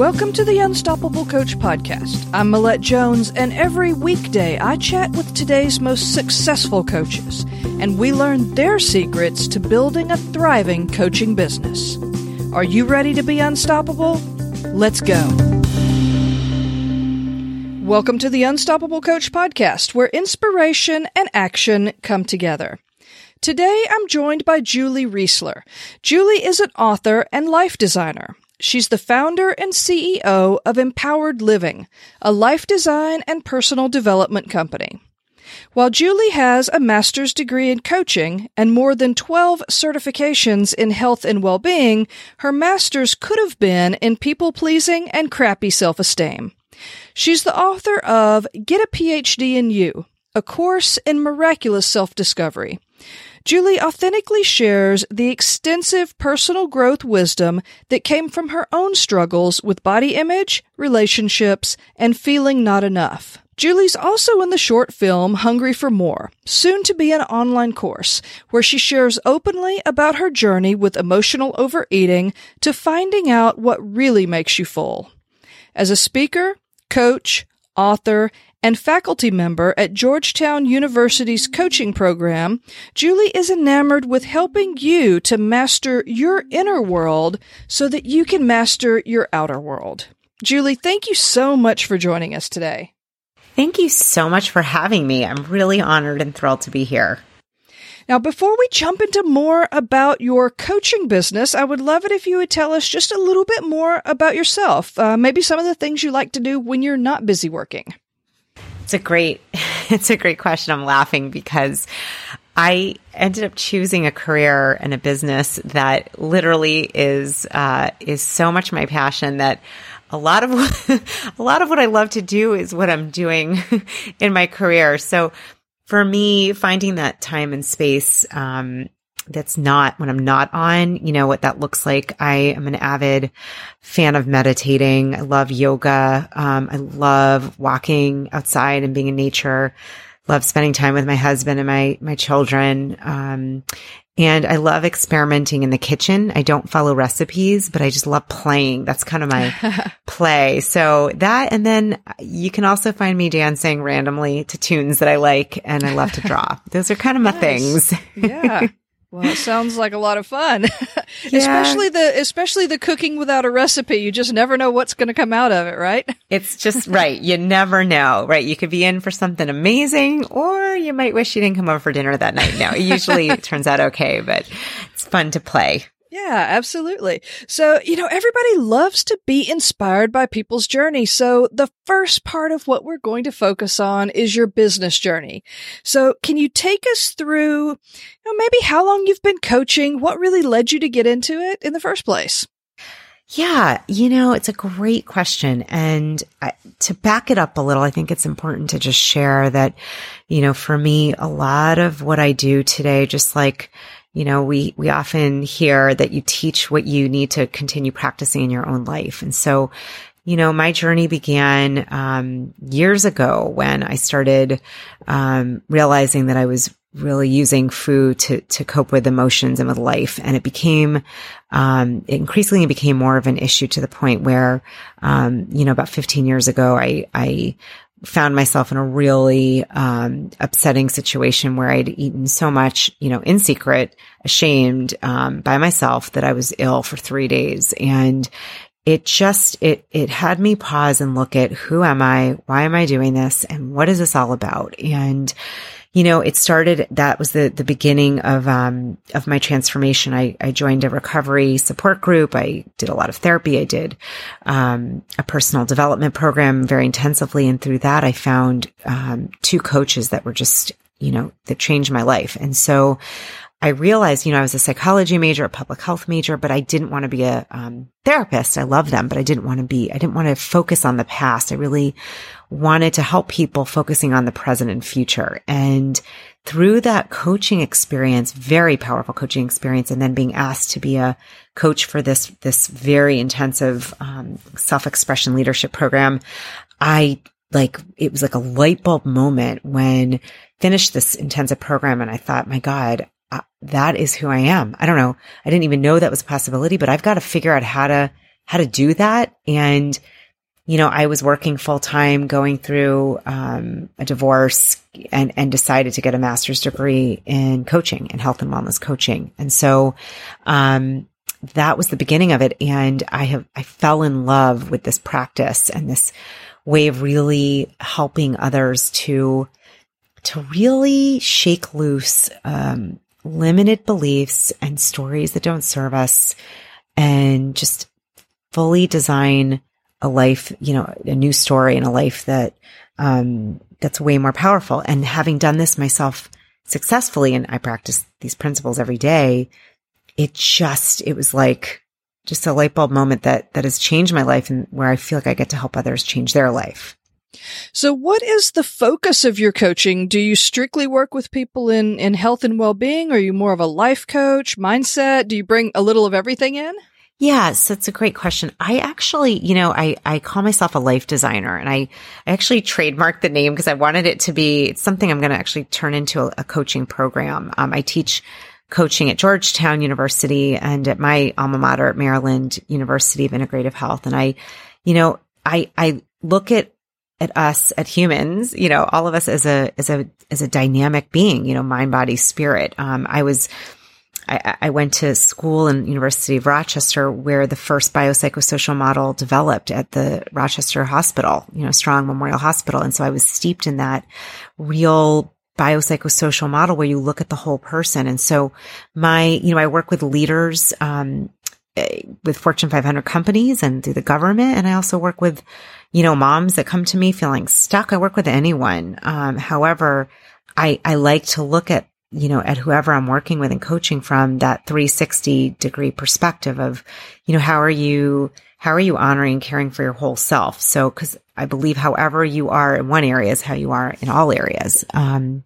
Welcome to the Unstoppable Coach Podcast. I'm Millette Jones, and every weekday I chat with today's most successful coaches, and we learn their secrets to building a thriving coaching business. Are you ready to be unstoppable? Let's go. Welcome to the Unstoppable Coach Podcast, where inspiration and action come together. Today I'm joined by Julie Reisler. Julie is an author and life designer. She's the founder and CEO of Empowered Living, a life design and personal development company. While Julie has a master's degree in coaching and more than 12 certifications in health and well-being, her master's could have been in people pleasing and crappy self-esteem. She's the author of Get a PhD in You, a course in miraculous self-discovery. Julie authentically shares the extensive personal growth wisdom that came from her own struggles with body image, relationships, and feeling not enough. Julie's also in the short film Hungry for More, soon to be an online course, where she shares openly about her journey with emotional overeating to finding out what really makes you full. As a speaker, coach, author, and faculty member at Georgetown University's coaching program, Julie is enamored with helping you to master your inner world so that you can master your outer world. Julie, thank you so much for joining us today. Thank you so much for having me. I'm really honored and thrilled to be here. Now, before we jump into more about your coaching business, I would love it if you would tell us just a little bit more about yourself. Uh, maybe some of the things you like to do when you're not busy working. It's a great, it's a great question. I'm laughing because I ended up choosing a career and a business that literally is uh, is so much my passion that a lot of a lot of what I love to do is what I'm doing in my career. So for me, finding that time and space um, that's not when I'm not on, you know, what that looks like. I am an avid fan of meditating. I love yoga. Um, I love walking outside and being in nature. Love spending time with my husband and my, my children. Um, and I love experimenting in the kitchen. I don't follow recipes, but I just love playing. That's kind of my play. So that, and then you can also find me dancing randomly to tunes that I like and I love to draw. Those are kind of my nice. things. yeah. Well, it sounds like a lot of fun. yeah. Especially the especially the cooking without a recipe. You just never know what's going to come out of it, right? It's just right. You never know, right? You could be in for something amazing or you might wish you didn't come over for dinner that night. No, it usually turns out okay, but it's fun to play. Yeah, absolutely. So, you know, everybody loves to be inspired by people's journey. So the first part of what we're going to focus on is your business journey. So can you take us through, you know, maybe how long you've been coaching? What really led you to get into it in the first place? Yeah, you know, it's a great question. And I, to back it up a little, I think it's important to just share that, you know, for me, a lot of what I do today, just like, you know, we, we often hear that you teach what you need to continue practicing in your own life. And so, you know, my journey began, um, years ago when I started, um, realizing that I was really using food to, to cope with emotions and with life. And it became, um, it increasingly became more of an issue to the point where, um, you know, about 15 years ago, I, I found myself in a really um, upsetting situation where I'd eaten so much, you know, in secret, ashamed um, by myself that I was ill for three days, and it just it it had me pause and look at who am I, why am I doing this, and what is this all about, and you know, it started, that was the, the beginning of, um, of my transformation. I, I joined a recovery support group. I did a lot of therapy. I did, um, a personal development program very intensively. And through that, I found, um, two coaches that were just, you know, that changed my life. And so I realized, you know, I was a psychology major, a public health major, but I didn't want to be a um, therapist. I love them, but I didn't want to be, I didn't want to focus on the past. I really wanted to help people focusing on the present and future. And through that coaching experience, very powerful coaching experience, and then being asked to be a coach for this, this very intensive, um, self-expression leadership program, I like, it was like a light bulb moment when finished this intensive program. And I thought, my God, that is who I am. I don't know. I didn't even know that was a possibility, but I've got to figure out how to how to do that. And, you know, I was working full time going through, um, a divorce and, and decided to get a master's degree in coaching and health and wellness coaching. And so, um, that was the beginning of it. And I have, I fell in love with this practice and this way of really helping others to, to really shake loose, um, limited beliefs and stories that don't serve us and just fully design a life, you know, a new story and a life that, um, that's way more powerful. And having done this myself successfully, and I practice these principles every day, it just, it was like just a light bulb moment that, that has changed my life and where I feel like I get to help others change their life. So what is the focus of your coaching? Do you strictly work with people in, in health and well-being? Are you more of a life coach, mindset? Do you bring a little of everything in? Yes, that's a great question. I actually, you know, I, I call myself a life designer and I, I actually trademarked the name because I wanted it to be something I'm going to actually turn into a, a coaching program. Um, I teach coaching at Georgetown University and at my alma mater at Maryland University of Integrative Health. And I, you know, I, I look at, at us, at humans, you know, all of us as a, as a, as a dynamic being, you know, mind, body, spirit. Um, I was, I, I went to school in University of Rochester where the first biopsychosocial model developed at the Rochester Hospital, you know, Strong Memorial Hospital. And so I was steeped in that real biopsychosocial model where you look at the whole person. And so my, you know, I work with leaders, um, with Fortune 500 companies and through the government. And I also work with, you know, moms that come to me feeling stuck. I work with anyone. Um, however, I, I like to look at you know, at whoever I'm working with and coaching from that 360 degree perspective of, you know, how are you, how are you honoring caring for your whole self? So, cause I believe however you are in one area is how you are in all areas. Um,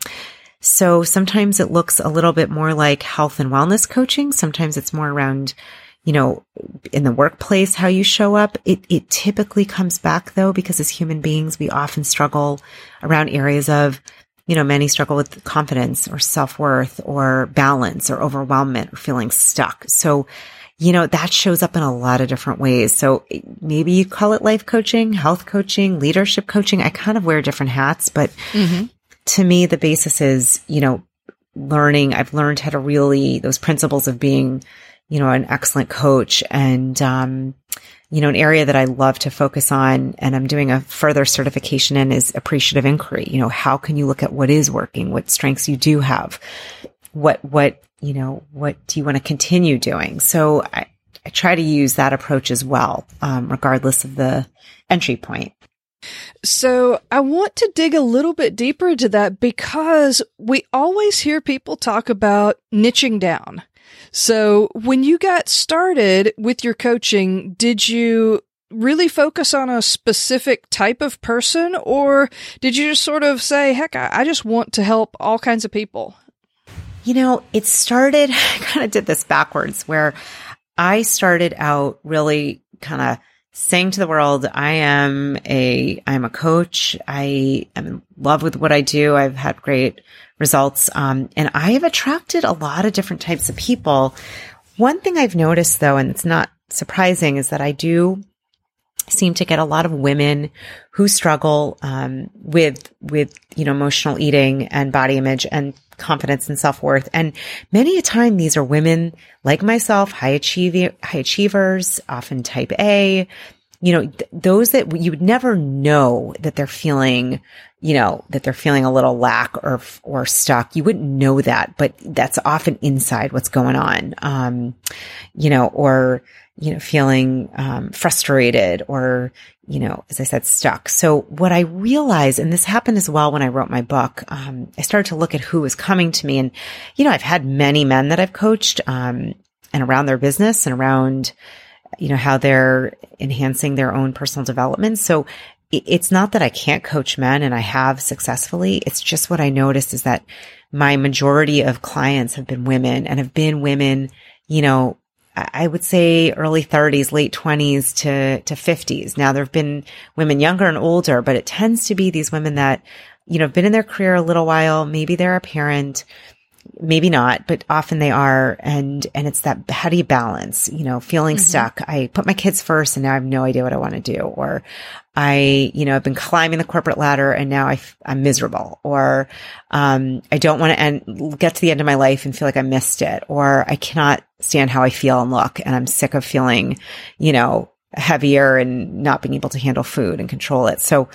so sometimes it looks a little bit more like health and wellness coaching. Sometimes it's more around, you know, in the workplace, how you show up. It, it typically comes back though, because as human beings, we often struggle around areas of you know, many struggle with confidence or self worth or balance or overwhelmment or feeling stuck. So, you know, that shows up in a lot of different ways. So maybe you call it life coaching, health coaching, leadership coaching. I kind of wear different hats, but mm-hmm. to me, the basis is, you know, learning. I've learned how to really, those principles of being, you know, an excellent coach and, um, you know, an area that I love to focus on and I'm doing a further certification in is appreciative inquiry. You know, how can you look at what is working, what strengths you do have, what, what, you know, what do you want to continue doing? So I, I try to use that approach as well, um, regardless of the entry point. So I want to dig a little bit deeper into that because we always hear people talk about niching down. So when you got started with your coaching, did you really focus on a specific type of person or did you just sort of say, heck, I just want to help all kinds of people? You know, it started, I kind of did this backwards where I started out really kind of saying to the world, I am a, I'm a coach. I am in love with what I do. I've had great results. Um, and I have attracted a lot of different types of people. One thing I've noticed though, and it's not surprising is that I do seem to get a lot of women who struggle um, with with you know emotional eating and body image and confidence and self-worth and many a time these are women like myself high achieving high achievers often type a you know th- those that you would never know that they're feeling you know, that they're feeling a little lack or, or stuck. You wouldn't know that, but that's often inside what's going on. Um, you know, or, you know, feeling, um, frustrated or, you know, as I said, stuck. So what I realized, and this happened as well when I wrote my book, um, I started to look at who was coming to me and, you know, I've had many men that I've coached, um, and around their business and around, you know, how they're enhancing their own personal development. So it's not that I can't coach men and I have successfully. It's just what I noticed is that my majority of clients have been women and have been women, you know, I would say early 30s, late 20s to, to 50s. Now there have been women younger and older, but it tends to be these women that, you know, have been in their career a little while. Maybe they're a parent maybe not, but often they are. And, and it's that, how do you balance, you know, feeling mm-hmm. stuck? I put my kids first and now I have no idea what I want to do. Or I, you know, I've been climbing the corporate ladder and now I, am miserable. Or, um, I don't want to end, get to the end of my life and feel like I missed it. Or I cannot stand how I feel and look and I'm sick of feeling, you know, heavier and not being able to handle food and control it. So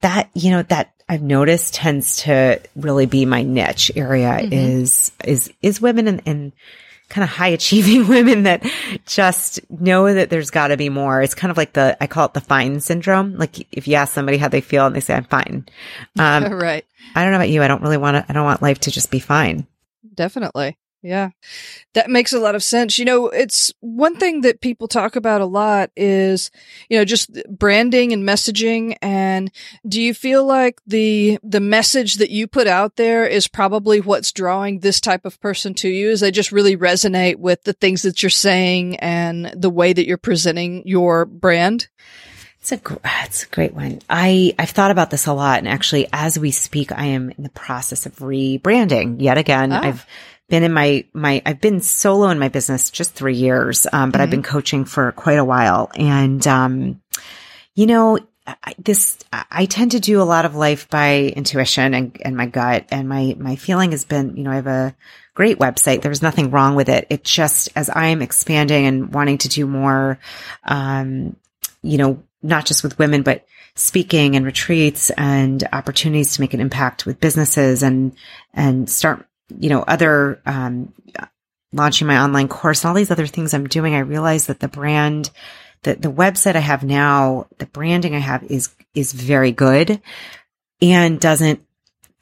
that, you know, that I've noticed tends to really be my niche area mm-hmm. is, is, is women and, and kind of high achieving women that just know that there's got to be more. It's kind of like the, I call it the fine syndrome. Like if you ask somebody how they feel and they say, I'm fine. Um, right. I don't know about you. I don't really want to, I don't want life to just be fine. Definitely. Yeah. That makes a lot of sense. You know, it's one thing that people talk about a lot is, you know, just branding and messaging. And do you feel like the, the message that you put out there is probably what's drawing this type of person to you? Is they just really resonate with the things that you're saying and the way that you're presenting your brand? It's a, it's a great one. I, I've thought about this a lot. And actually, as we speak, I am in the process of rebranding yet again. Ah. I've, been in my, my, I've been solo in my business just three years. Um, but mm-hmm. I've been coaching for quite a while. And, um, you know, I, this, I tend to do a lot of life by intuition and, and my gut. And my, my feeling has been, you know, I have a great website. There's nothing wrong with it. It just, as I am expanding and wanting to do more, um, you know, not just with women, but speaking and retreats and opportunities to make an impact with businesses and, and start you know, other, um, launching my online course and all these other things I'm doing, I realized that the brand, the, the website I have now, the branding I have is, is very good and doesn't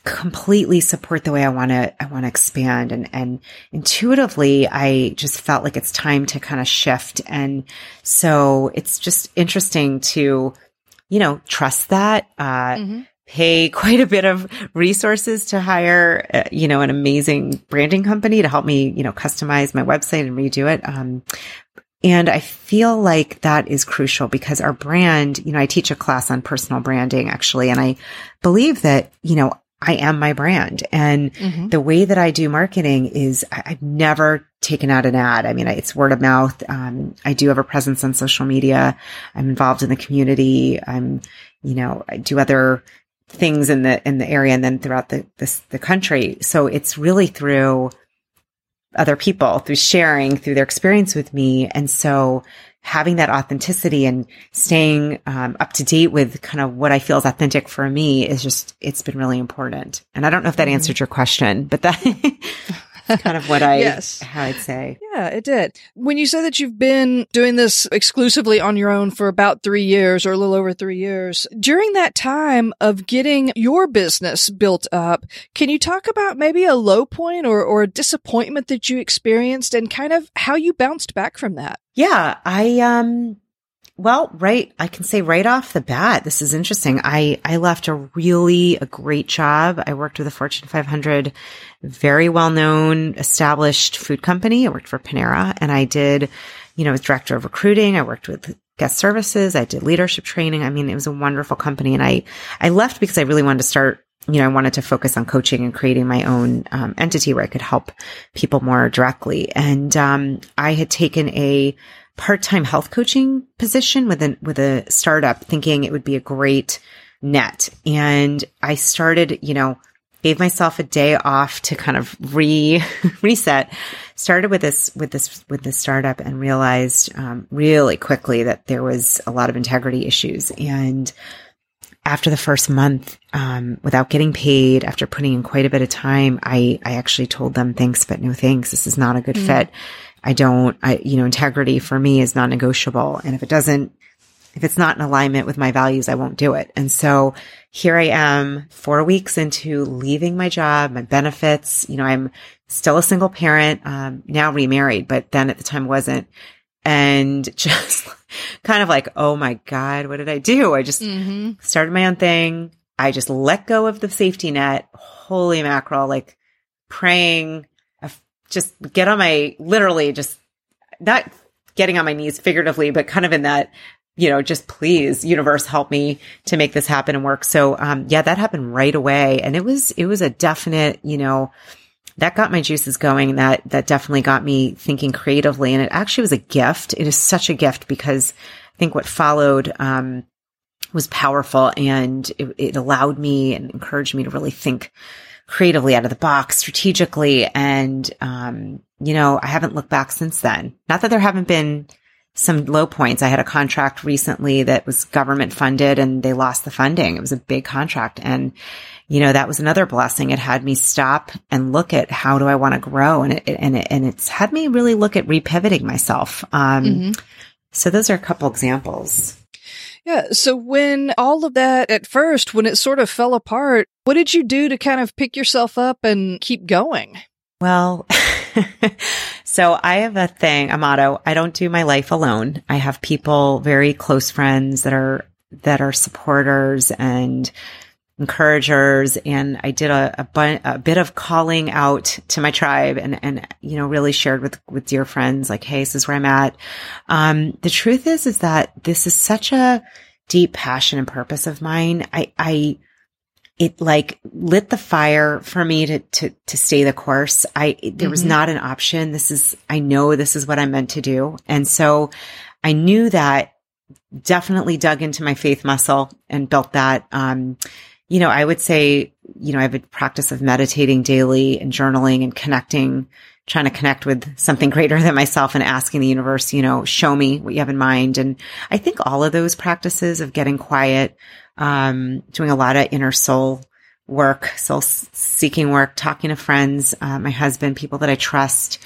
completely support the way I want to, I want to expand. And, and intuitively, I just felt like it's time to kind of shift. And so it's just interesting to, you know, trust that, uh, mm-hmm pay quite a bit of resources to hire, uh, you know, an amazing branding company to help me, you know, customize my website and redo it. Um, and I feel like that is crucial because our brand, you know, I teach a class on personal branding actually, and I believe that, you know, I am my brand. And mm-hmm. the way that I do marketing is I, have never taken out an ad. I mean, it's word of mouth. Um, I do have a presence on social media. I'm involved in the community. I'm, you know, I do other things in the in the area and then throughout the this, the country. So it's really through other people, through sharing, through their experience with me, and so having that authenticity and staying um, up to date with kind of what I feel is authentic for me is just it's been really important. And I don't know if that mm-hmm. answered your question, but that kind of what I, yes. how I'd say. Yeah, it did. When you say that you've been doing this exclusively on your own for about three years or a little over three years, during that time of getting your business built up, can you talk about maybe a low point or, or a disappointment that you experienced and kind of how you bounced back from that? Yeah, I, um, well, right. I can say right off the bat, this is interesting. I, I left a really a great job. I worked with a Fortune 500, very well known, established food company. I worked for Panera and I did, you know, as director of recruiting. I worked with guest services. I did leadership training. I mean, it was a wonderful company. And I, I left because I really wanted to start you know, I wanted to focus on coaching and creating my own um, entity where I could help people more directly. And um, I had taken a part-time health coaching position with a, with a startup thinking it would be a great net. And I started, you know, gave myself a day off to kind of re reset started with this with this with this startup and realized um, really quickly that there was a lot of integrity issues and after the first month um, without getting paid after putting in quite a bit of time i i actually told them thanks but no thanks this is not a good mm-hmm. fit I don't, I, you know, integrity for me is non negotiable. And if it doesn't, if it's not in alignment with my values, I won't do it. And so here I am four weeks into leaving my job, my benefits. You know, I'm still a single parent, um, now remarried, but then at the time wasn't. And just kind of like, oh my God, what did I do? I just mm-hmm. started my own thing. I just let go of the safety net. Holy mackerel, like praying just get on my literally just not getting on my knees figuratively, but kind of in that, you know, just please, universe, help me to make this happen and work. So, um, yeah, that happened right away. And it was, it was a definite, you know, that got my juices going. That, that definitely got me thinking creatively. And it actually was a gift. It is such a gift because I think what followed, um, was powerful and it, it allowed me and encouraged me to really think creatively out of the box, strategically. And, um, you know, I haven't looked back since then. Not that there haven't been some low points. I had a contract recently that was government funded and they lost the funding. It was a big contract. And, you know, that was another blessing. It had me stop and look at how do I want to grow? And it, and it, and it's had me really look at repivoting myself. Um, mm-hmm. so those are a couple examples. Yeah. So when all of that at first, when it sort of fell apart, what did you do to kind of pick yourself up and keep going? Well, so I have a thing, a motto. I don't do my life alone. I have people, very close friends that are, that are supporters and encouragers. And I did a, a, bu- a, bit of calling out to my tribe and, and, you know, really shared with, with dear friends, like, Hey, this is where I'm at. Um, the truth is, is that this is such a deep passion and purpose of mine. I, I, it like lit the fire for me to, to, to stay the course. I, there mm-hmm. was not an option. This is, I know this is what I'm meant to do. And so I knew that definitely dug into my faith muscle and built that. Um, you know, I would say, you know, I have a practice of meditating daily and journaling and connecting, trying to connect with something greater than myself and asking the universe, you know, show me what you have in mind. And I think all of those practices of getting quiet, um, doing a lot of inner soul work, soul seeking work, talking to friends, uh, my husband, people that I trust.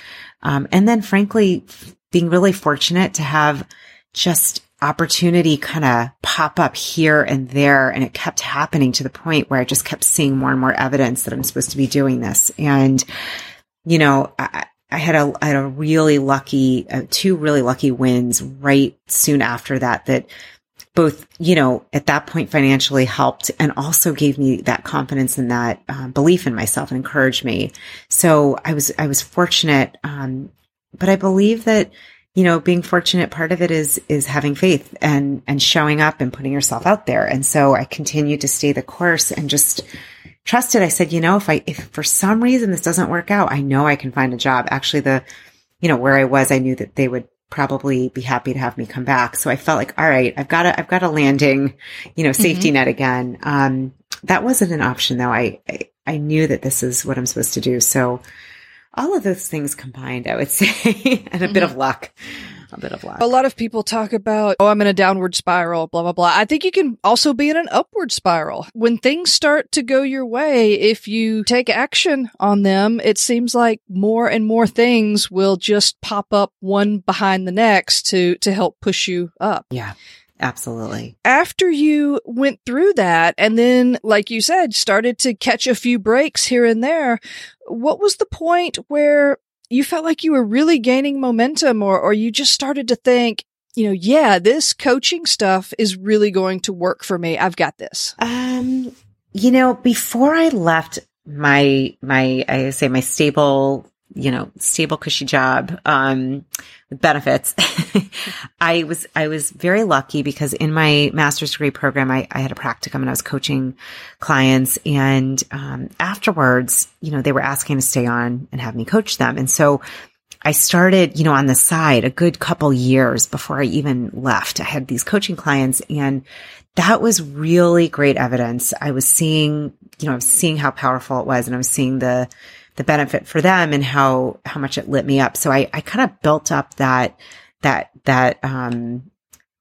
Um, and then frankly, being really fortunate to have just opportunity kind of pop up here and there. And it kept happening to the point where I just kept seeing more and more evidence that I'm supposed to be doing this. And, you know, I, I had a, I had a really lucky, uh, two really lucky wins right soon after that, that both, you know, at that point financially helped and also gave me that confidence and that uh, belief in myself and encouraged me. So I was, I was fortunate. Um, but I believe that, you know, being fortunate, part of it is, is having faith and, and showing up and putting yourself out there. And so I continued to stay the course and just trusted. I said, you know, if I, if for some reason this doesn't work out, I know I can find a job. Actually, the, you know, where I was, I knew that they would probably be happy to have me come back. So I felt like, all right, I've got a, I've got a landing, you know, safety mm-hmm. net again. Um, that wasn't an option though. I, I, I knew that this is what I'm supposed to do. So all of those things combined, I would say, and a mm-hmm. bit of luck. A bit of luck. A lot of people talk about, oh, I'm in a downward spiral, blah, blah, blah. I think you can also be in an upward spiral. When things start to go your way, if you take action on them, it seems like more and more things will just pop up one behind the next to, to help push you up. Yeah. Absolutely. After you went through that and then, like you said, started to catch a few breaks here and there, what was the point where you felt like you were really gaining momentum or, or you just started to think, you know, yeah, this coaching stuff is really going to work for me. I've got this. Um, you know, before I left my, my, I say my stable, you know, stable cushy job, um, benefits. I was, I was very lucky because in my master's degree program, I, I had a practicum and I was coaching clients. And, um, afterwards, you know, they were asking to stay on and have me coach them. And so I started, you know, on the side a good couple years before I even left. I had these coaching clients and that was really great evidence. I was seeing, you know, I was seeing how powerful it was and I was seeing the, the benefit for them and how, how much it lit me up. So I, I kind of built up that, that, that, um,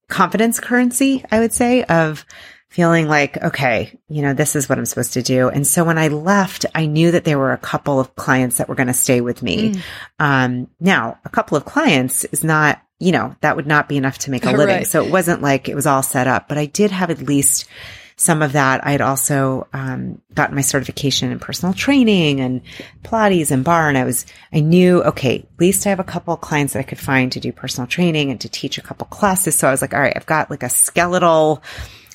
confidence currency, I would say of feeling like, okay, you know, this is what I'm supposed to do. And so when I left, I knew that there were a couple of clients that were going to stay with me. Mm. Um, now a couple of clients is not, you know, that would not be enough to make a living. Right. So it wasn't like it was all set up, but I did have at least some of that. I had also um, gotten my certification in personal training and Pilates and barre. And I was, I knew, okay, at least I have a couple of clients that I could find to do personal training and to teach a couple classes. So I was like, all right, I've got like a skeletal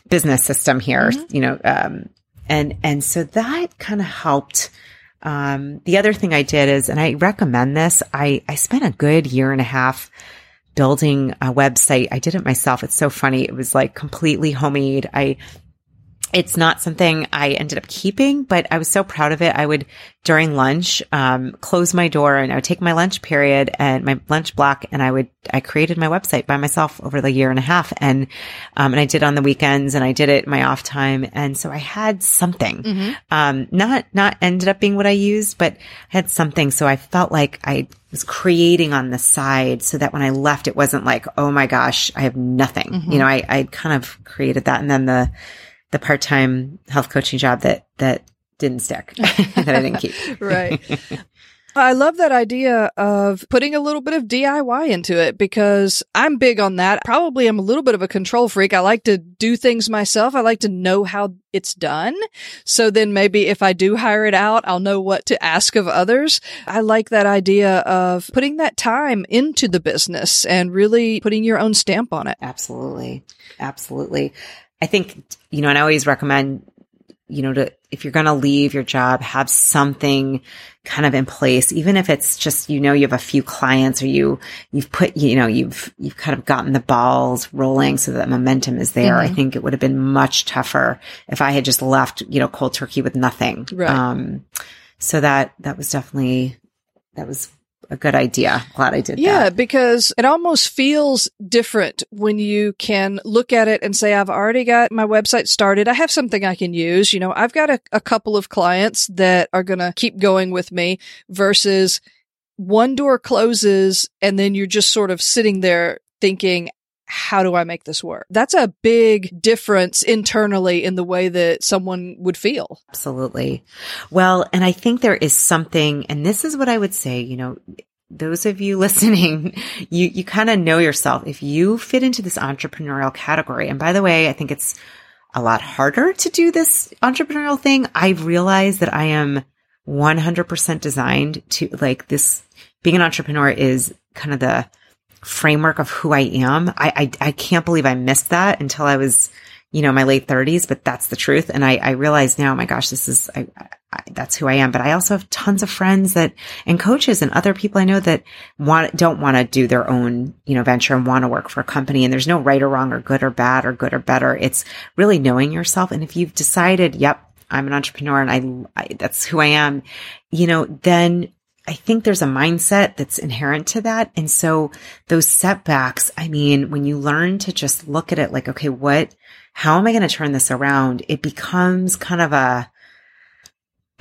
business system here, mm-hmm. you know, um, and, and so that kind of helped. Um, the other thing I did is, and I recommend this, I, I spent a good year and a half building a website. I did it myself. It's so funny. It was like completely homemade. I it's not something I ended up keeping, but I was so proud of it. I would during lunch, um, close my door and I would take my lunch period and my lunch block and I would, I created my website by myself over the year and a half. And, um, and I did on the weekends and I did it my off time. And so I had something, mm-hmm. um, not, not ended up being what I used, but I had something. So I felt like I was creating on the side so that when I left, it wasn't like, oh my gosh, I have nothing. Mm-hmm. You know, I, I kind of created that. And then the, the part-time health coaching job that that didn't stick that I didn't keep. right. I love that idea of putting a little bit of DIY into it because I'm big on that. Probably I'm a little bit of a control freak. I like to do things myself. I like to know how it's done. So then maybe if I do hire it out, I'll know what to ask of others. I like that idea of putting that time into the business and really putting your own stamp on it. Absolutely. Absolutely. I think, you know, and I always recommend, you know, to, if you're going to leave your job, have something kind of in place, even if it's just, you know, you have a few clients or you, you've put, you know, you've, you've kind of gotten the balls rolling so that momentum is there. Mm-hmm. I think it would have been much tougher if I had just left, you know, cold turkey with nothing. Right. Um, so that, that was definitely, that was a good idea. Glad I did yeah, that. because it almost feels different when you can look at it and say, I've already got my website started. I have something I can use. You know, I've got a, a couple of clients that are going to keep going with me versus one door closes and then you're just sort of sitting there thinking, how do I make this work? That's a big difference internally in the way that someone would feel. Absolutely. Well, and I think there is something, and this is what I would say, you know, those of you listening, you, you kind of know yourself. If you fit into this entrepreneurial category, and by the way, I think it's a lot harder to do this entrepreneurial thing. I've realized that I am 100% designed to like this being an entrepreneur is kind of the framework of who I am. I, I, I can't believe I missed that until I was, you know, my late thirties, but that's the truth. And I, I realize now, oh my gosh, this is, I, I, that's who I am. But I also have tons of friends that, and coaches and other people I know that want, don't want to do their own, you know, venture and want to work for a company. And there's no right or wrong or good or bad or good or better. It's really knowing yourself. And if you've decided, yep, I'm an entrepreneur and I, I that's who I am, you know, then I think there's a mindset that's inherent to that. And so those setbacks, I mean, when you learn to just look at it like, okay, what, how am I going to turn this around? It becomes kind of a,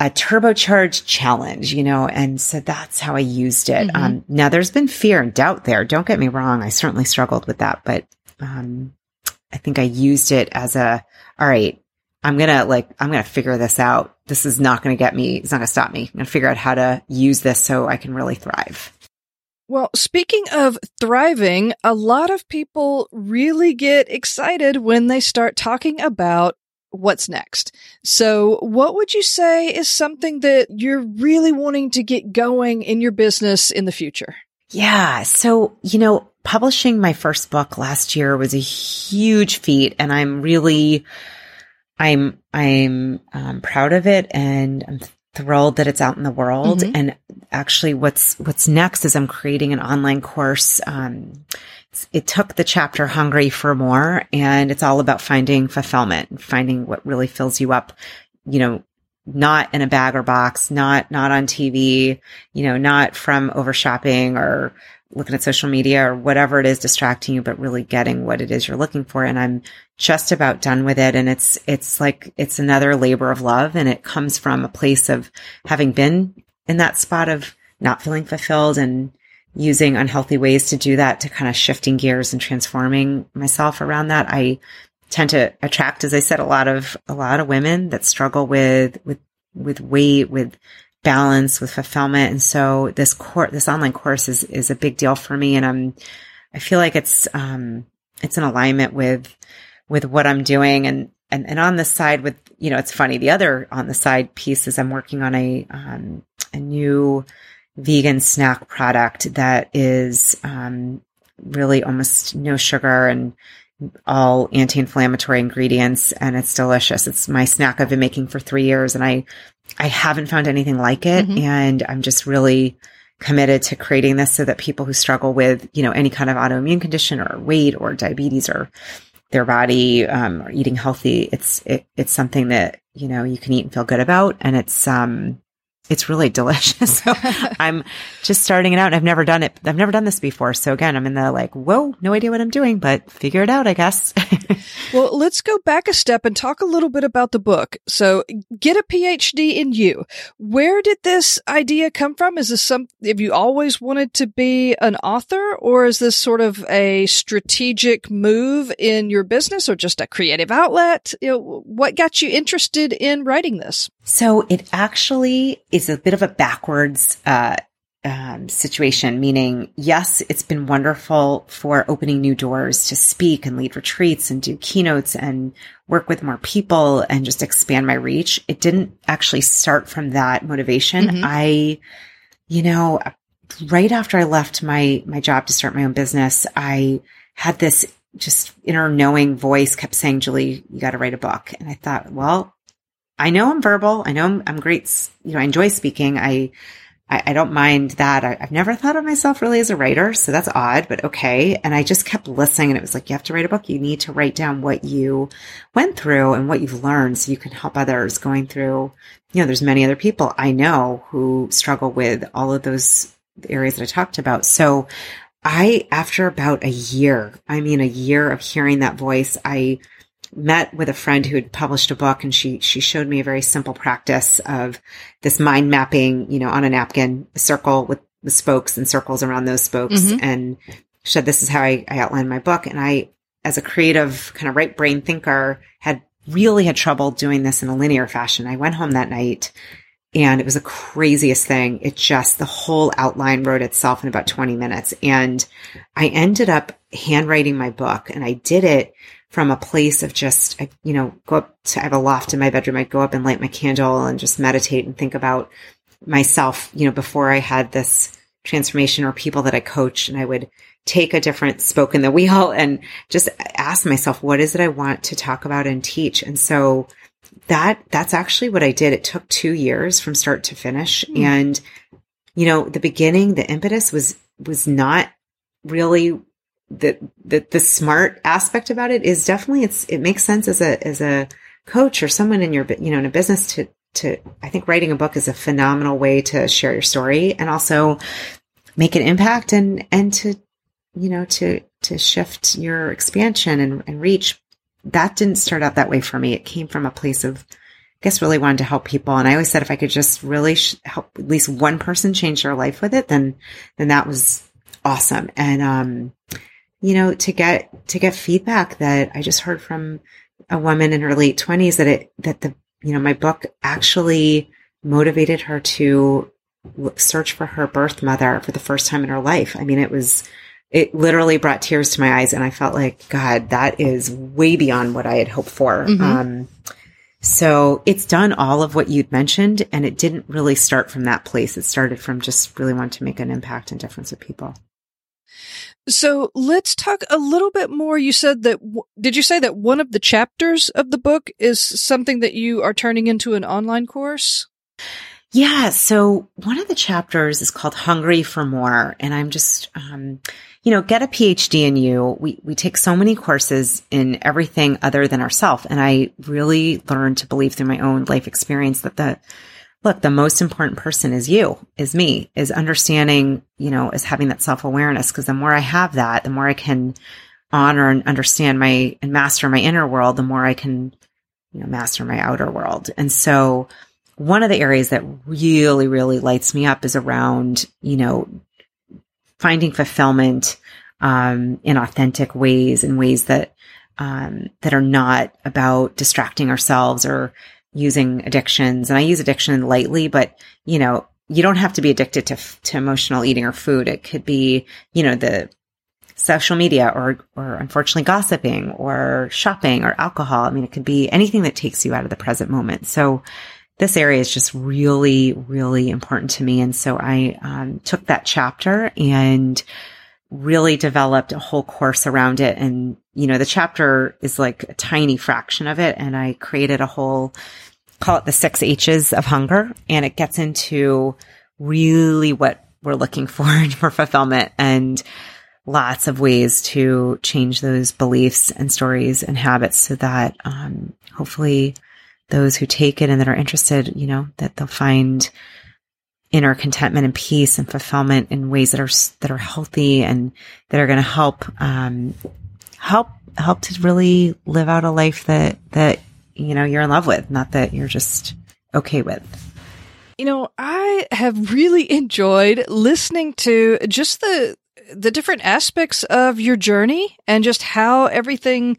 a turbocharged challenge, you know, and so that's how I used it. Mm-hmm. Um, now there's been fear and doubt there. Don't get me wrong. I certainly struggled with that, but, um, I think I used it as a, all right, I'm going to like, I'm going to figure this out. This is not going to get me, it's not going to stop me. I'm going to figure out how to use this so I can really thrive. Well, speaking of thriving, a lot of people really get excited when they start talking about what's next. So what would you say is something that you're really wanting to get going in your business in the future? Yeah. So, you know, publishing my first book last year was a huge feat and I'm really, I'm I'm um, proud of it and I'm thrilled that it's out in the world. Mm-hmm. And actually, what's what's next is I'm creating an online course. Um, it took the chapter "Hungry for More," and it's all about finding fulfillment, finding what really fills you up. You know, not in a bag or box, not not on TV. You know, not from over shopping or looking at social media or whatever it is distracting you, but really getting what it is you're looking for. And I'm just about done with it. And it's, it's like, it's another labor of love. And it comes from a place of having been in that spot of not feeling fulfilled and using unhealthy ways to do that to kind of shifting gears and transforming myself around that. I tend to attract, as I said, a lot of, a lot of women that struggle with, with, with weight, with balance, with fulfillment. And so this course, this online course is, is a big deal for me. And I'm, I feel like it's, um, it's in alignment with, with what I'm doing. And, and, and on the side with, you know, it's funny. The other on the side piece is I'm working on a, um, a new vegan snack product that is, um, really almost no sugar and all anti-inflammatory ingredients and it's delicious. It's my snack I've been making for three years and I I haven't found anything like it. Mm-hmm. And I'm just really committed to creating this so that people who struggle with, you know, any kind of autoimmune condition or weight or diabetes or their body um, or eating healthy. It's it, it's something that you know you can eat and feel good about, and it's um it's really delicious. So I'm just starting it out. I've never done it. I've never done this before. So again, I'm in the like, whoa, no idea what I'm doing, but figure it out, I guess. well, let's go back a step and talk a little bit about the book. So get a PhD in you. Where did this idea come from? Is this some, have you always wanted to be an author or is this sort of a strategic move in your business or just a creative outlet? You know, what got you interested in writing this? So it actually is a bit of a backwards uh, um, situation, meaning, yes, it's been wonderful for opening new doors to speak and lead retreats and do keynotes and work with more people and just expand my reach. It didn't actually start from that motivation. Mm-hmm. I, you know, right after I left my, my job to start my own business, I had this just inner knowing voice kept saying, Julie, you got to write a book. And I thought, well, I know I'm verbal. I know I'm, I'm great. You know, I enjoy speaking. I, I, I don't mind that. I, have never thought of myself really as a writer. So that's odd, but okay. And I just kept listening and it was like, you have to write a book. You need to write down what you went through and what you've learned so you can help others going through, you know, there's many other people I know who struggle with all of those areas that I talked about. So I, after about a year, I mean, a year of hearing that voice, I, met with a friend who had published a book and she, she showed me a very simple practice of this mind mapping, you know, on a napkin, a circle with the spokes and circles around those spokes. Mm-hmm. And she said, this is how I, I outlined my book. And I, as a creative kind of right brain thinker, had really had trouble doing this in a linear fashion. I went home that night and it was the craziest thing. It just, the whole outline wrote itself in about 20 minutes. And I ended up handwriting my book and I did it from a place of just, you know, go up to, I have a loft in my bedroom. I'd go up and light my candle and just meditate and think about myself, you know, before I had this transformation or people that I coach and I would take a different spoke in the wheel and just ask myself, what is it I want to talk about and teach? And so that, that's actually what I did. It took two years from start to finish. Mm. And, you know, the beginning, the impetus was, was not really the, the, the smart aspect about it is definitely it's, it makes sense as a, as a coach or someone in your, you know, in a business to, to, I think writing a book is a phenomenal way to share your story and also make an impact and, and to, you know, to, to shift your expansion and, and reach. That didn't start out that way for me. It came from a place of, I guess really wanted to help people. And I always said if I could just really sh- help at least one person change their life with it, then, then that was awesome. And, um, you know, to get, to get feedback that I just heard from a woman in her late twenties that it, that the, you know, my book actually motivated her to search for her birth mother for the first time in her life. I mean, it was, it literally brought tears to my eyes and I felt like, God, that is way beyond what I had hoped for. Mm-hmm. Um, so it's done all of what you'd mentioned and it didn't really start from that place. It started from just really wanting to make an impact and difference with people. So let's talk a little bit more. You said that, did you say that one of the chapters of the book is something that you are turning into an online course? Yeah. So one of the chapters is called Hungry for More. And I'm just, um, you know, get a PhD in you. We, we take so many courses in everything other than ourselves. And I really learned to believe through my own life experience that the, look, the most important person is you, is me, is understanding, you know, is having that self awareness. Cause the more I have that, the more I can honor and understand my and master my inner world, the more I can, you know, master my outer world. And so one of the areas that really, really lights me up is around, you know, finding fulfillment, um, in authentic ways, in ways that, um, that are not about distracting ourselves or using addictions and I use addiction lightly, but you know, you don't have to be addicted to, to emotional eating or food. It could be, you know, the social media or, or unfortunately gossiping or shopping or alcohol. I mean, it could be anything that takes you out of the present moment. So this area is just really, really important to me. And so I um, took that chapter and really developed a whole course around it. And, you know, the chapter is like a tiny fraction of it. And I created a whole, call it the six H's of hunger. And it gets into really what we're looking for for fulfillment. And lots of ways to change those beliefs and stories and habits so that um, hopefully those who take it and that are interested, you know, that they'll find inner contentment and peace and fulfillment in ways that are that are healthy and that are going to help um, help help to really live out a life that that you know you're in love with, not that you're just okay with. You know, I have really enjoyed listening to just the the different aspects of your journey and just how everything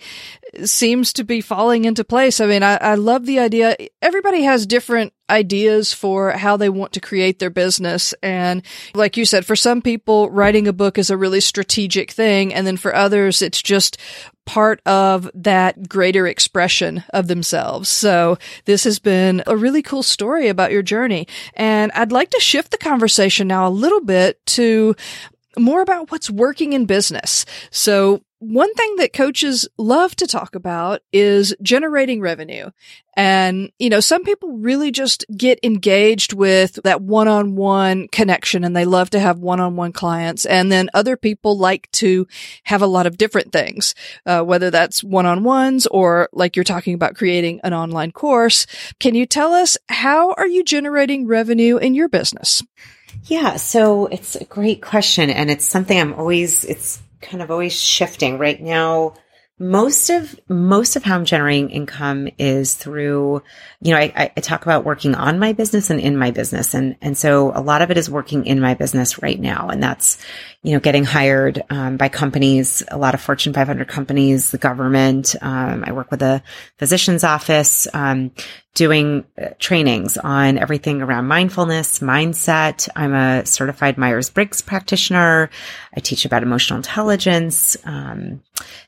seems to be falling into place. I mean, I, I, love the idea. Everybody has different ideas for how they want to create their business. And like you said, for some people, writing a book is a really strategic thing. And then for others, it's just part of that greater expression of themselves. So this has been a really cool story about your journey. And I'd like to shift the conversation now a little bit to more about what's working in business. So one thing that coaches love to talk about is generating revenue. And, you know, some people really just get engaged with that one-on-one connection and they love to have one-on-one clients. And then other people like to have a lot of different things, uh, whether that's one-on-ones or like you're talking about creating an online course. Can you tell us how are you generating revenue in your business? Yeah, so it's a great question and it's something I'm always it's kind of always shifting. Right now, most of most of how I'm generating income is through, you know, I, I, talk about working on my business and in my business, and and so a lot of it is working in my business right now, and that's, you know, getting hired um, by companies, a lot of Fortune 500 companies, the government. Um, I work with a physician's office, um, doing uh, trainings on everything around mindfulness, mindset. I'm a certified Myers Briggs practitioner. I teach about emotional intelligence.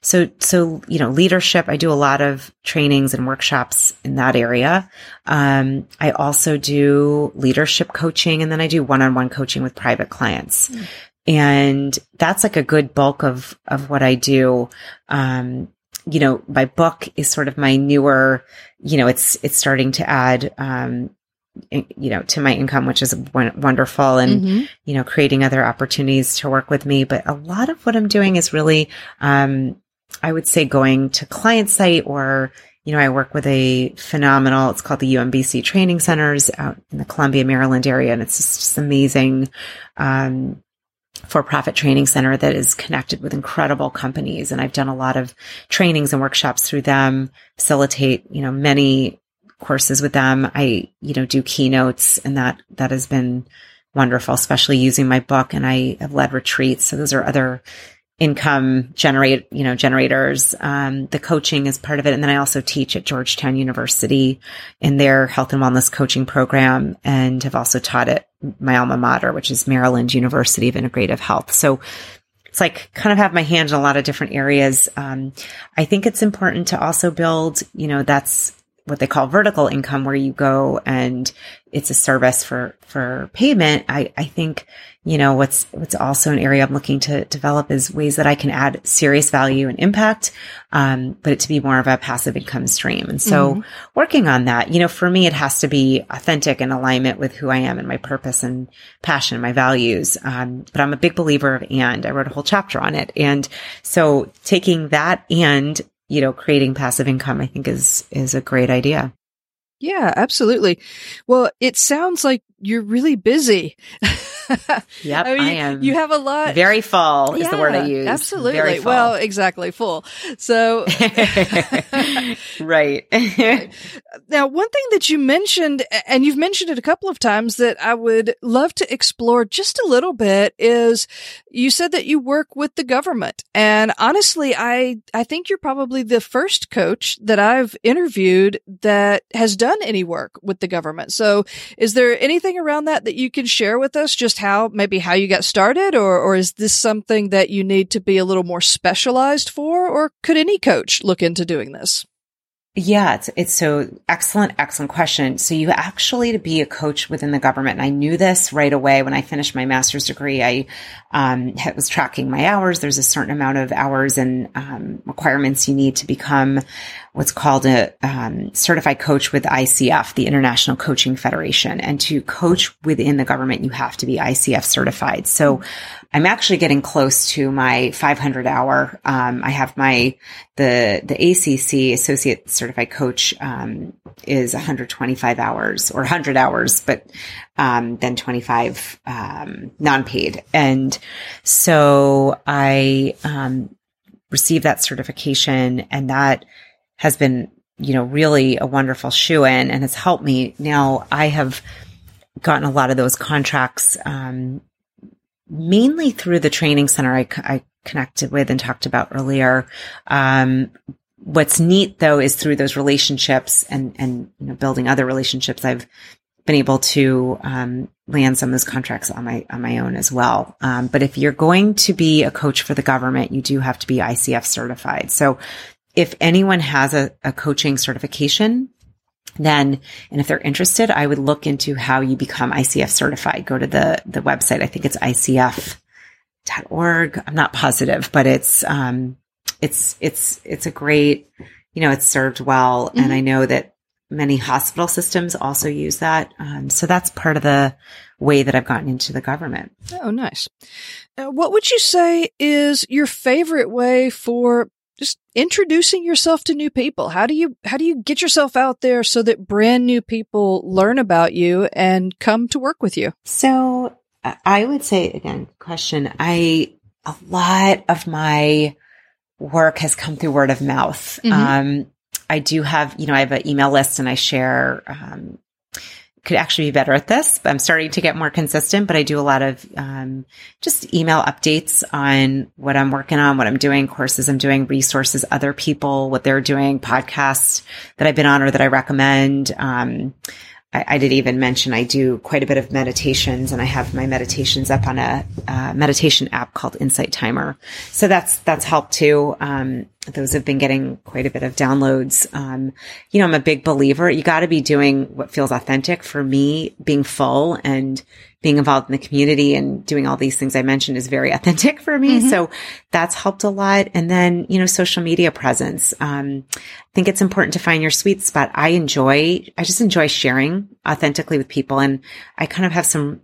So, so, you know, leadership. I do a lot of trainings and workshops in that area. Um, I also do leadership coaching and then I do one-on-one coaching with private clients. Mm. And that's like a good bulk of, of what I do. Um, you know, my book is sort of my newer, you know, it's, it's starting to add, um, you know, to my income, which is wonderful and, mm-hmm. you know, creating other opportunities to work with me. But a lot of what I'm doing is really, um, I would say going to client site or, you know, I work with a phenomenal, it's called the UMBC training centers out in the Columbia, Maryland area. And it's just, just amazing. Um, for profit training center that is connected with incredible companies. And I've done a lot of trainings and workshops through them, facilitate, you know, many courses with them. I, you know, do keynotes and that, that has been wonderful, especially using my book and I have led retreats. So those are other income generate, you know, generators. Um, the coaching is part of it. And then I also teach at Georgetown University in their health and wellness coaching program and have also taught at my alma mater, which is Maryland University of Integrative Health. So it's like kind of have my hand in a lot of different areas. Um, I think it's important to also build, you know, that's what they call vertical income where you go and it's a service for, for payment. I, I think, you know, what's, what's also an area I'm looking to develop is ways that I can add serious value and impact, um, but it to be more of a passive income stream. And so mm-hmm. working on that, you know, for me, it has to be authentic and alignment with who I am and my purpose and passion, my values. Um, but I'm a big believer of and I wrote a whole chapter on it. And so taking that and, you know, creating passive income, I think is, is a great idea. Yeah, absolutely. Well, it sounds like you're really busy. yep, I, mean, I, am. You have a lot. Very full yeah, is the word I use. Absolutely. Well, exactly, full. So, right. now, one thing that you mentioned, and you've mentioned it a couple of times that I would love to explore just a little bit is you said that you work with the government. And honestly, I, I think you're probably the first coach that I've interviewed that has done any work with the government. So is there anything around that that you can share with us? Just how, maybe how you got started or, or is this something that you need to be a little more specialized for? Or could any coach look into doing this? Yeah, it's, it's so excellent, excellent question. So you actually to be a coach within the government, and I knew this right away when I finished my master's degree. I um, was tracking my hours. There's a certain amount of hours and um, requirements you need to become what's called a um, certified coach with ICF, the International Coaching Federation. And to coach within the government, you have to be ICF certified. So I'm actually getting close to my 500 hour. Um, I have my the the ACC Associate Certified Coach um, is 125 hours or 100 hours, but um, then 25 um, non-paid. And so I um, received that certification, and that has been you know really a wonderful shoe in, and has helped me. Now I have gotten a lot of those contracts um, mainly through the training center I, I connected with and talked about earlier. Um, what's neat though is through those relationships and, and, you know, building other relationships, I've been able to, um, land some of those contracts on my, on my own as well. Um, but if you're going to be a coach for the government, you do have to be ICF certified. So if anyone has a, a coaching certification, then, and if they're interested, I would look into how you become ICF certified. Go to the, the website. I think it's ICF.org. I'm not positive, but it's, um, it's, it's, it's a great, you know, it's served well. Mm-hmm. And I know that many hospital systems also use that. Um, so that's part of the way that I've gotten into the government. Oh, nice. Uh, what would you say is your favorite way for just introducing yourself to new people. How do you, how do you get yourself out there so that brand new people learn about you and come to work with you? So I would say again, question. I, a lot of my work has come through word of mouth. Mm-hmm. Um, I do have, you know, I have an email list and I share, um, could actually be better at this. But I'm starting to get more consistent, but I do a lot of um, just email updates on what I'm working on, what I'm doing, courses I'm doing, resources, other people, what they're doing, podcasts that I've been on or that I recommend. Um, I, I, did even mention I do quite a bit of meditations and I have my meditations up on a uh, meditation app called Insight Timer. So that's, that's helped too. Um, those have been getting quite a bit of downloads. Um, you know, I'm a big believer. You got to be doing what feels authentic for me, being full and being involved in the community and doing all these things I mentioned is very authentic for me. Mm-hmm. So that's helped a lot. And then, you know, social media presence. Um, I think it's important to find your sweet spot. I enjoy, I just enjoy sharing authentically with people. And I kind of have some,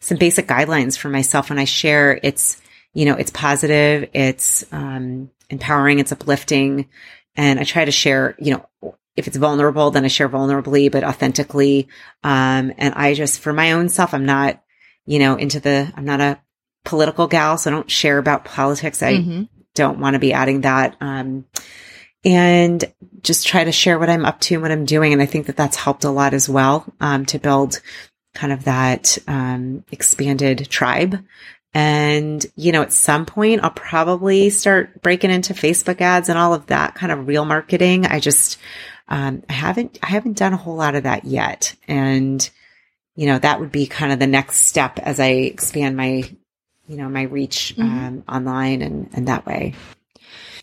some basic guidelines for myself when I share. It's, you know, it's positive. It's, um, empowering. It's uplifting. And I try to share, you know, if it's vulnerable, then I share vulnerably, but authentically. Um, and I just, for my own self, I'm not, you know, into the, I'm not a political gal, so I don't share about politics. I mm-hmm. don't want to be adding that. Um, and just try to share what I'm up to and what I'm doing. And I think that that's helped a lot as well, um, to build kind of that, um, expanded tribe. And, you know, at some point I'll probably start breaking into Facebook ads and all of that kind of real marketing. I just, um, I haven't, I haven't done a whole lot of that yet. And, you know, that would be kind of the next step as I expand my, you know, my reach, mm-hmm. um, online and, and that way.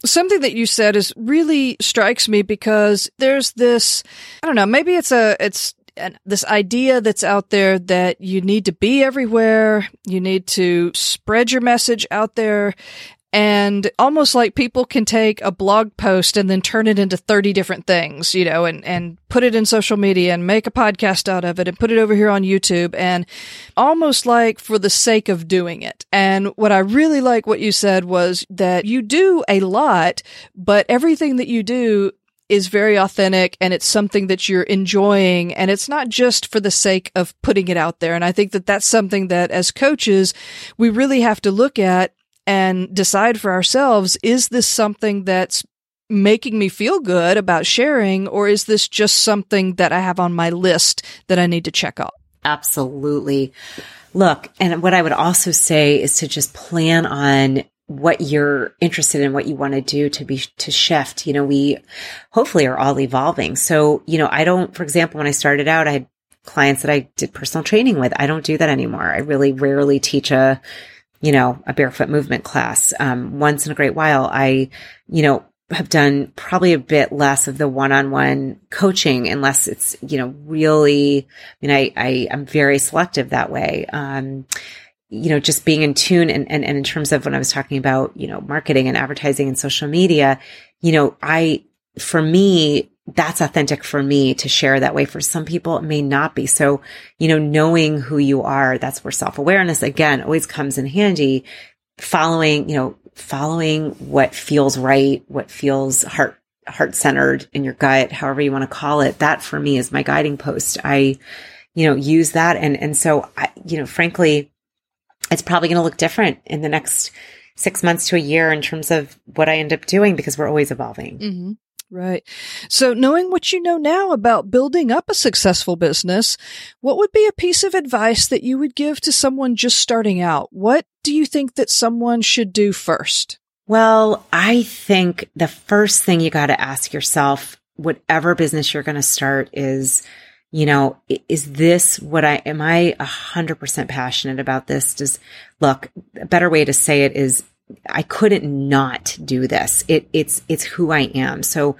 Something that you said is really strikes me because there's this, I don't know, maybe it's a, it's this idea that's out there that you need to be everywhere, you need to spread your message out there, and almost like people can take a blog post and then turn it into 30 different things, you know, and, and put it in social media and make a podcast out of it and put it over here on YouTube and almost like for the sake of doing it. And what I really like what you said was that you do a lot, but everything that you do is very authentic and it's something that you're enjoying and it's not just for the sake of putting it out there. And I think that that's something that as coaches, we really have to look at and decide for ourselves, is this something that's making me feel good about sharing or is this just something that I have on my list that I need to check off? Absolutely. Look, and what I would also say is to just plan on what you're interested in, what you want to do to be, to shift. You know, we hopefully are all evolving. So, you know, I don't, for example, when I started out, I had clients that I did personal training with. I don't do that anymore. I really rarely teach a, you know, a barefoot movement class. Um, once in a great while, I, you know, have done probably a bit less of the one-on-one coaching unless it's, you know, really, I mean, I, I, I'm very selective that way. Um, you know, just being in tune and, and, and in terms of when I was talking about, you know, marketing and advertising and social media, you know, I, for me, that's authentic for me to share that way. For some people, it may not be. So, you know, knowing who you are, that's where self awareness again always comes in handy. Following, you know, following what feels right, what feels heart, heart centered in your gut, however you want to call it. That for me is my guiding post. I, you know, use that. And, and so I, you know, frankly, it's probably going to look different in the next six months to a year in terms of what I end up doing because we're always evolving. Mm-hmm. Right. So knowing what you know now about building up a successful business, what would be a piece of advice that you would give to someone just starting out? What do you think that someone should do first? Well, I think the first thing you got to ask yourself, whatever business you're going to start is, you know, is this what I, am I a hundred percent passionate about this? Does look, a better way to say it is, I couldn't not do this. It, it's, it's who I am. So,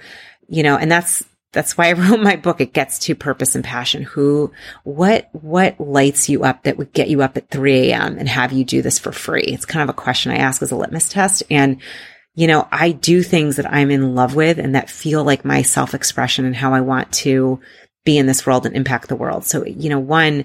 you know, and that's, that's why I wrote my book. It gets to purpose and passion. Who, what, what lights you up that would get you up at 3 a.m. and have you do this for free? It's kind of a question I ask as a litmus test. And, you know, I do things that I'm in love with and that feel like my self expression and how I want to be in this world and impact the world. So, you know, one,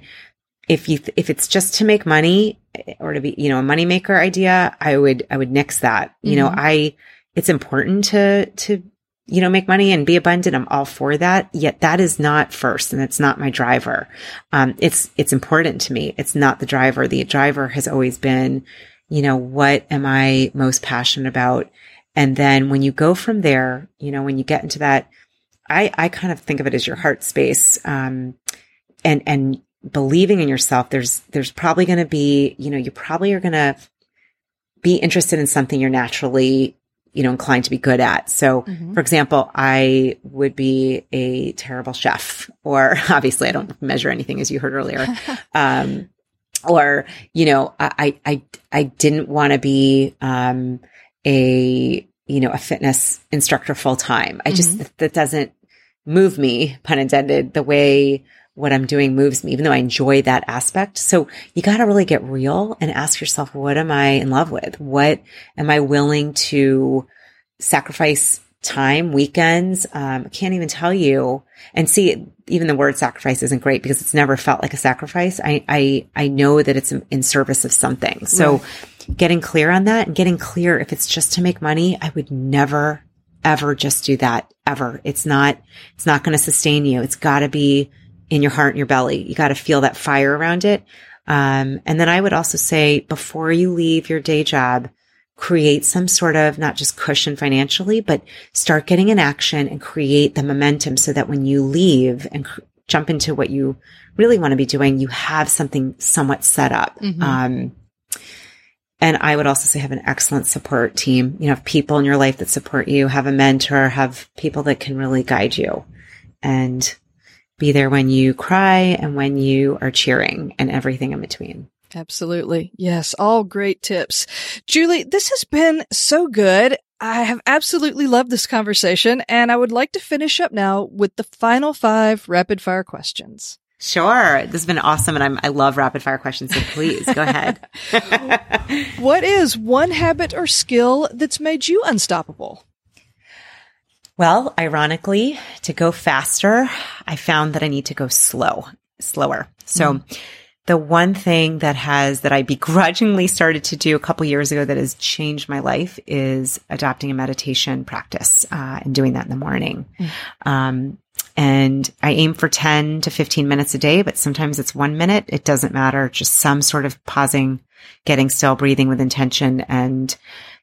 if you, if it's just to make money or to be, you know, a moneymaker idea, I would, I would nix that. Mm-hmm. You know, mm-hmm. I, it's important to, to, you know, make money and be abundant. I'm all for that. Yet that is not first and it's not my driver. Um, it's, it's important to me. It's not the driver. The driver has always been, you know, what am I most passionate about? And then when you go from there, you know, when you get into that, I, I kind of think of it as your heart space. Um, and, and believing in yourself, there's, there's probably going to be, you know, you probably are going to be interested in something you're naturally, you know, inclined to be good at. So, mm-hmm. for example, I would be a terrible chef, or obviously I don't measure anything as you heard earlier. um, or, you know, I, I, I didn't want to be, um, a, you know, a fitness instructor full time. I just, mm-hmm. that doesn't move me, pun intended, the way what I'm doing moves me, even though I enjoy that aspect. So you got to really get real and ask yourself, what am I in love with? What am I willing to sacrifice time, weekends? Um, I can't even tell you. And see, even the word sacrifice isn't great because it's never felt like a sacrifice. I, I, I know that it's in service of something. So right. Getting clear on that and getting clear if it's just to make money, I would never, ever just do that ever. It's not, it's not going to sustain you. It's got to be in your heart and your belly. You got to feel that fire around it. Um, and then I would also say before you leave your day job, create some sort of not just cushion financially, but start getting in action and create the momentum so that when you leave and cr- jump into what you really want to be doing, you have something somewhat set up. Mm-hmm. Um, and I would also say have an excellent support team. You know, have people in your life that support you, have a mentor, have people that can really guide you. And be there when you cry and when you are cheering and everything in between. Absolutely. Yes. All great tips. Julie, this has been so good. I have absolutely loved this conversation and I would like to finish up now with the final five rapid fire questions. Sure. This has been awesome. And I'm, I love rapid fire questions. So please go ahead. what is one habit or skill that's made you unstoppable? Well, ironically, to go faster, I found that I need to go slow, slower. So mm. the one thing that has, that I begrudgingly started to do a couple years ago that has changed my life is adopting a meditation practice, uh, and doing that in the morning. Mm. Um, and I aim for 10 to 15 minutes a day, but sometimes it's one minute. It doesn't matter. Just some sort of pausing, getting still, breathing with intention and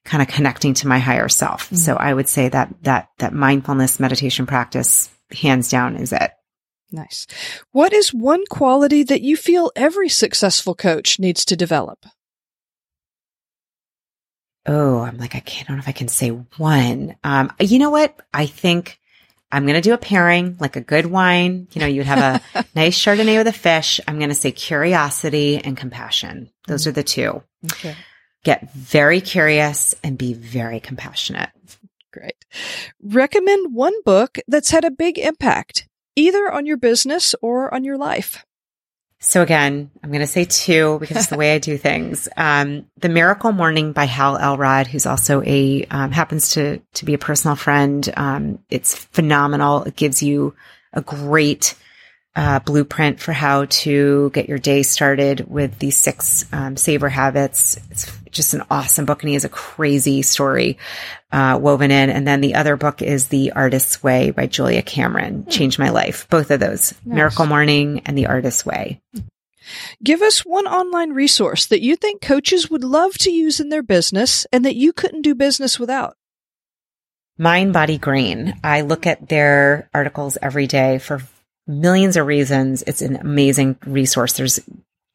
kind of connecting to my higher self. Mm-hmm. So I would say that, that, that mindfulness meditation practice hands down is it. Nice. What is one quality that you feel every successful coach needs to develop? Oh, I'm like, I can't, I don't know if I can say one. Um, you know what? I think I'm going to do a pairing, like a good wine. You know, you'd have a nice Chardonnay with a fish. I'm going to say curiosity and compassion. Those mm-hmm. are the two. Okay get very curious and be very compassionate. Great. Recommend one book that's had a big impact, either on your business or on your life. So again, I'm going to say two because it's the way I do things. Um, the Miracle Morning by Hal Elrod, who's also a um, happens to to be a personal friend. Um, it's phenomenal. It gives you a great uh, blueprint for how to get your day started with these six um, savor habits. It's just an awesome book, and he has a crazy story uh, woven in. And then the other book is The Artist's Way by Julia Cameron. Hmm. Changed my life. Both of those, nice. Miracle Morning and The Artist's Way. Give us one online resource that you think coaches would love to use in their business and that you couldn't do business without. Mind Body Green. I look at their articles every day for millions of reasons. It's an amazing resource. There's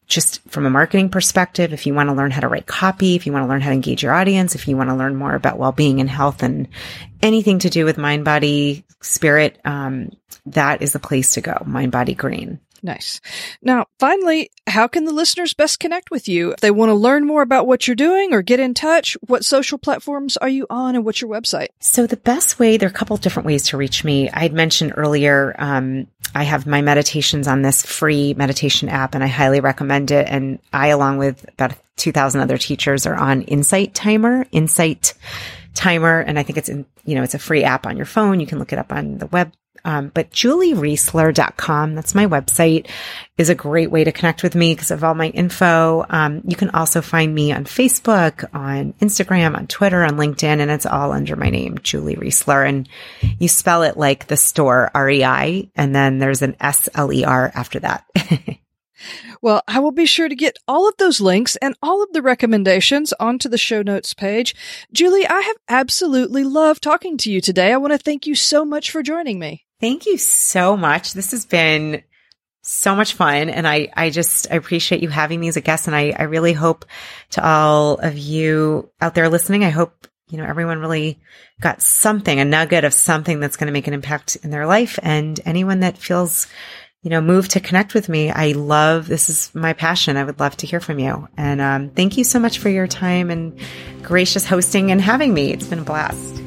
just from a marketing perspective, if you want to learn how to write copy, if you want to learn how to engage your audience, if you want to learn more about well-being and health and anything to do with mind, body, spirit, um, that is the place to go. Mind, body, green. Nice. Now, finally, how can the listeners best connect with you? If they want to learn more about what you're doing or get in touch, what social platforms are you on and what's your website? So the best way, there are a couple different ways to reach me. I had mentioned earlier, um, I have my meditations on this free meditation app and I highly recommend it. And I, along with about 2000 other teachers are on Insight Timer, Insight Timer. And I think it's in, you know, it's a free app on your phone. You can look it up on the web um, but juliereisler.com, that's my website, is a great way to connect with me because of all my info. Um, you can also find me on Facebook, on Instagram, on Twitter, on LinkedIn, and it's all under my name, Julie Reisler. And you spell it like the store, R-E-I, and then there's an S-L-E-R after that. Well, I will be sure to get all of those links and all of the recommendations onto the show notes page. Julie, I have absolutely loved talking to you today. I want to thank you so much for joining me. Thank you so much. This has been so much fun. And I, I just, I appreciate you having me as a guest. And I, I really hope to all of you out there listening, I hope, you know, everyone really got something, a nugget of something that's going to make an impact in their life. And anyone that feels, you know, moved to connect with me, I love, this is my passion. I would love to hear from you. And, um, thank you so much for your time and gracious hosting and having me. It's been a blast.